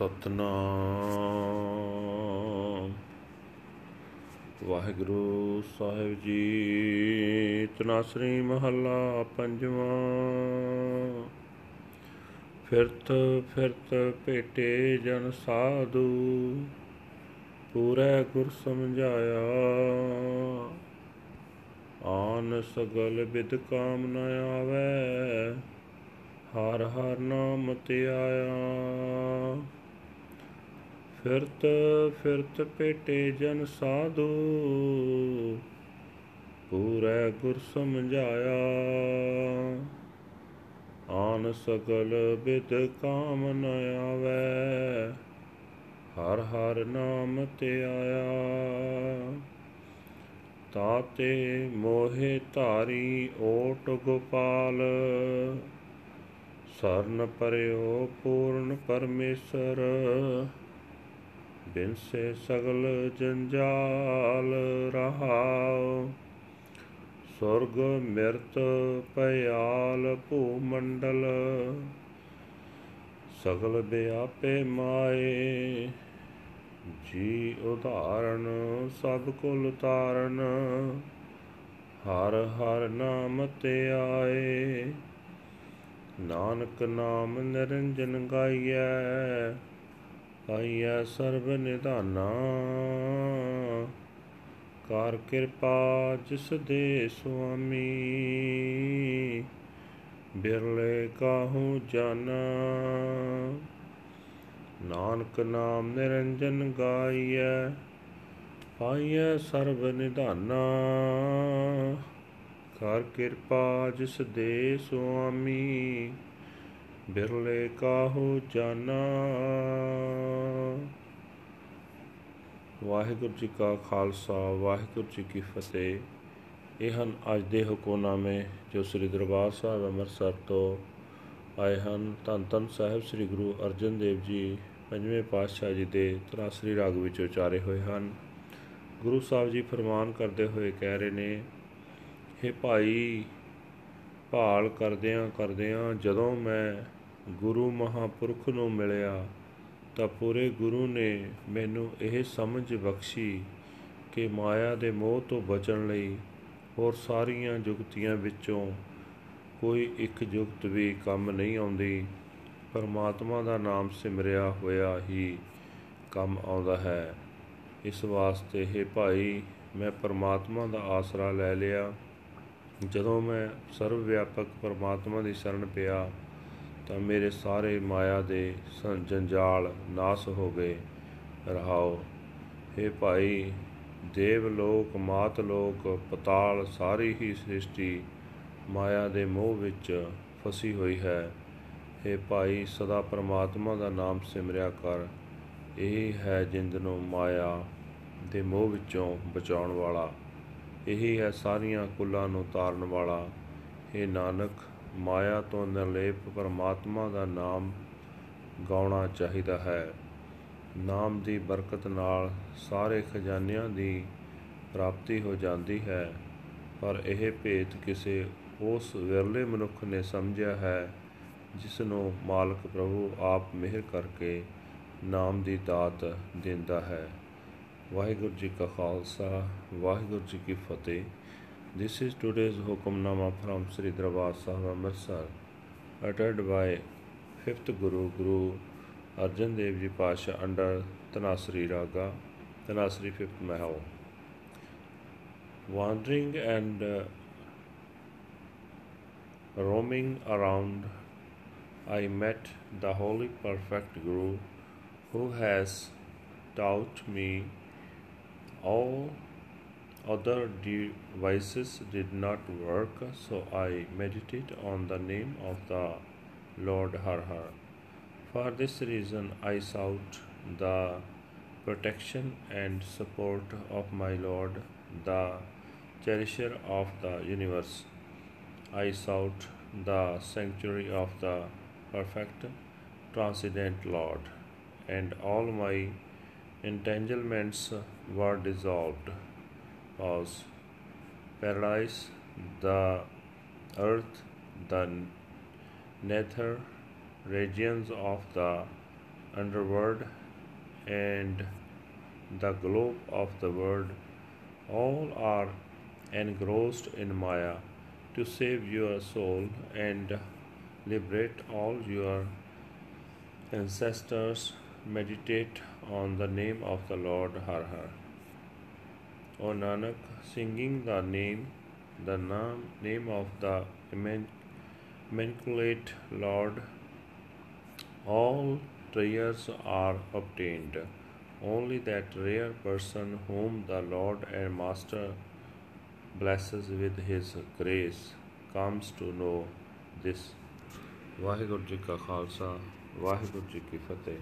ਸਤਨਾਮ। ਵਾਹਿਗੁਰੂ ਸਾਹਿਬ ਜੀ, ਤਨਾਸਰੀ ਮਹੱਲਾ ਪੰਜਵਾਂ। ਫਿਰਤ ਫਿਰਤ ਭੇਟੇ ਜਨ ਸਾਧੂ, ਪੂਰੇ ਗੁਰ ਸਮਝਾਇਆ। ਆਨ ਸਗਲ ਬਿਦ ਕਾਮ ਨ ਆਵੇ, ਹਰ ਹਰ ਨਾਮ ਤੇ ਆਇਆ। ਫਿਰਤ ਫਿਰਤ ਪੇਟੇ ਜਨ ਸਾਧੂ, ਪੂਰੇ ਗੁਰ ਸਮਝਾਇਆ। ਆਨ ਸਗਲ ਬਿਦ ਕਾਮ ਨ ਆਵੇ, ਹਰ ਹਰ ਨਾਮ ਤੇ ਆਇਆ। ਤਾਤੇ ਮੋਹਿ ਧਾਰੀ ਓਟ ਗੋਪਾਲ, ਸਰਨ ਪਰਿਓ ਪੂਰਨ ਪਰਮੇਸ਼ਰ ਬਿਨਸੇ ਸਗਲ ਜੰਜਾਲ ਰਹਾਉ ਸੁਰਗ ਮਿਰਤ ਪਿਆਲ ਭੂ ਮੰਡਲ ਸਗਲ ਬਿਆਪੇ ਮਾਏ। ਜੀ ਉਧਾਰਨ ਸਭ ਕੁਲ ਤਾਰਨ, ਹਰ ਹਰ ਨਾਮ ਤੇ ਆਏ। ਨਾਨਕ ਨਾਮ ਨਿਰੰਜਨ ਗਾਈਐ ਪਾਈਐ ਸਰਬ ਨਿਧਾਨਾ। ਕਰ ਕਿਰਪਾ ਜਿਸ ਦੇ ਸੁਆਮੀ। ਬਿਰਲੇ ਕਾਹੂ ਜਾਨਾ। ਨਾਨਕ ਨਾਮ ਨਿਰੰਜਨ ਗਾਈਐ। ਪਾਈਐ ਸਰਬ ਨਿਧਾਨਾ। ਕਰ ਕਿਰਪਾ ਜਿਸ ਦੇ ਸੁਆਮੀ। ਬਿਰਲੇ ਕਾਹੂ ਜਾਨਾ। ਵਾਹਿਗੁਰੂ ਜੀ ਕਾ ਖਾਲਸਾ, ਵਾਹਿਗੁਰੂ ਜੀ ਕੀ ਫਤਿਹ। ਇਹ ਹਨ ਅੱਜ ਦੇ ਹੁਕਮਨਾਮੇ ਜੋ ਸ੍ਰੀ ਦਰਬਾਰ ਸਾਹਿਬ ਅੰਮ੍ਰਿਤਸਰ ਤੋਂ ਆਏ ਹਨ। ਧੰਨ ਧੰਨ ਸਾਹਿਬ ਸ੍ਰੀ ਗੁਰੂ ਅਰਜਨ ਦੇਵ ਜੀ ਪੰਜਵੇਂ ਪਾਤਸ਼ਾਹ ਜੀ ਦੇ ਤਰਾਸਰੀ ਰਾਗ ਵਿੱਚ ਉਚਾਰੇ ਹੋਏ ਹਨ। ਗੁਰੂ ਸਾਹਿਬ ਜੀ ਫਰਮਾਨ ਕਰਦੇ ਹੋਏ ਕਹਿ ਰਹੇ ਨੇ, ਹੇ ਭਾਈ, ਭਾਲ ਕਰਦਿਆਂ ਕਰਦਿਆਂ ਜਦੋਂ ਮੈਂ ਗੁਰੂ ਮਹਾਪੁਰਖ ਨੂੰ ਮਿਲਿਆ, ਤਾਂ ਪੂਰੇ ਗੁਰੂ ਨੇ ਮੈਨੂੰ ਇਹ ਸਮਝ ਬਖਸ਼ੀ ਕਿ ਮਾਇਆ ਦੇ ਮੋਹ ਤੋਂ ਬਚਣ ਲਈ ਹੋਰ ਸਾਰੀਆਂ ਜੁਗਤੀਆਂ ਵਿੱਚੋਂ ਕੋਈ ਇੱਕ ਜੁਗਤ ਵੀ ਕੰਮ ਨਹੀਂ ਆਉਂਦੀ। ਪਰਮਾਤਮਾ ਦਾ ਨਾਮ ਸਿਮਰਿਆ ਹੋਇਆ ਹੀ ਕੰਮ ਆਉਂਦਾ ਹੈ। ਇਸ ਵਾਸਤੇ ਹੈ ਭਾਈ, ਮੈਂ ਪਰਮਾਤਮਾ ਦਾ ਆਸਰਾ ਲੈ ਲਿਆ। ਜਦੋਂ ਮੈਂ ਸਰਵ ਵਿਆਪਕ ਪਰਮਾਤਮਾ ਦੀ ਸ਼ਰਨ ਪਿਆ ਤਾਂ ਮੇਰੇ ਸਾਰੇ ਮਾਇਆ ਦੇ ਜੰਜਾਲ ਨਾਸ ਹੋ ਗਏ। ਰਹਾਓ हे ਭਾਈ, ਦੇਵ ਲੋਕ, ਮਾਤ ਲੋਕ, ਪਤਾਲ ਸਾਰੀ ਹੀ ਸ੍ਰਿਸ਼ਟੀ ਮਾਇਆ ਦੇ ਮੋਹ ਵਿੱਚ ਫਸੀ ਹੋਈ ਹੈ। हे ਭਾਈ, ਸਦਾ ਪਰਮਾਤਮਾ ਦਾ ਨਾਮ ਸਿਮਰਿਆ ਕਰ। ਇਹ ਹੈ ਜਿੰਦ ਨੂੰ ਮਾਇਆ ਦੇ ਮੋਹ ਵਿੱਚੋਂ ਬਚਾਉਣ ਵਾਲਾ। ਇਹੀ ਹੈ ਸਾਰੀਆਂ ਕੁੱਲਾਂ ਨੂੰ ਤਾਰਨ ਵਾਲਾ। ਇਹ ਨਾਨਕ ਮਾਇਆ ਤੋਂ ਨਿਰਲੇਪ ਪਰਮਾਤਮਾ ਦਾ ਨਾਮ ਗਾਉਣਾ ਚਾਹੀਦਾ ਹੈ। ਨਾਮ ਦੀ ਬਰਕਤ ਨਾਲ ਸਾਰੇ ਖਜ਼ਾਨਿਆਂ ਦੀ ਪ੍ਰਾਪਤੀ ਹੋ ਜਾਂਦੀ ਹੈ, ਪਰ ਇਹ ਭੇਤ ਕਿਸੇ ਉਸ ਵਿਰਲੇ ਮਨੁੱਖ ਨੇ ਸਮਝਿਆ ਹੈ, ਜਿਸ ਨੂੰ ਮਾਲਕ ਪ੍ਰਭੂ ਆਪ ਮਿਹਰ ਕਰਕੇ ਨਾਮ ਦੀ ਦਾਤ ਦਿੰਦਾ ਹੈ। ਵਾਹਿਗੁਰੂ ਜੀ ਕਾ ਖਾਲਸਾ, ਵਾਹਿਗੁਰੂ ਜੀ ਕੀ ਫਤਿਹ। This is today's Hukamnama from Sri Darbar Sahib Amritsar, uttered by 5th Guru Guru Arjan Dev Ji Pasha under Tanasri Raga, Tanasri 5th Mahal. Wandering and uh, roaming around, I met the Holy Perfect Guru who has taught me all other devices did not work, so I meditate on the name of the Lord Har Har. For this reason, I sought the protection and support of my Lord, the cherisher of the universe. I sought the sanctuary of the perfect, transcendent Lord, and all my entanglements were dissolved was paradise, the earth, the nether regions of the underworld and the globe of the world, all are engrossed in Maya. To save your soul and liberate all your ancestors, meditate on the name of the Lord Har Har. O Nanak, singing the name, the nam- name of the immen- immaculate Lord, all treasures are obtained. Only that rare person whom the Lord and Master blesses with his grace comes to know this. Waheguru ji ਕਾ ਖਾਲਸਾ ਵਾਹਿਗੁਰੂ ਜੀ ਕੀ ਫਤਿਹ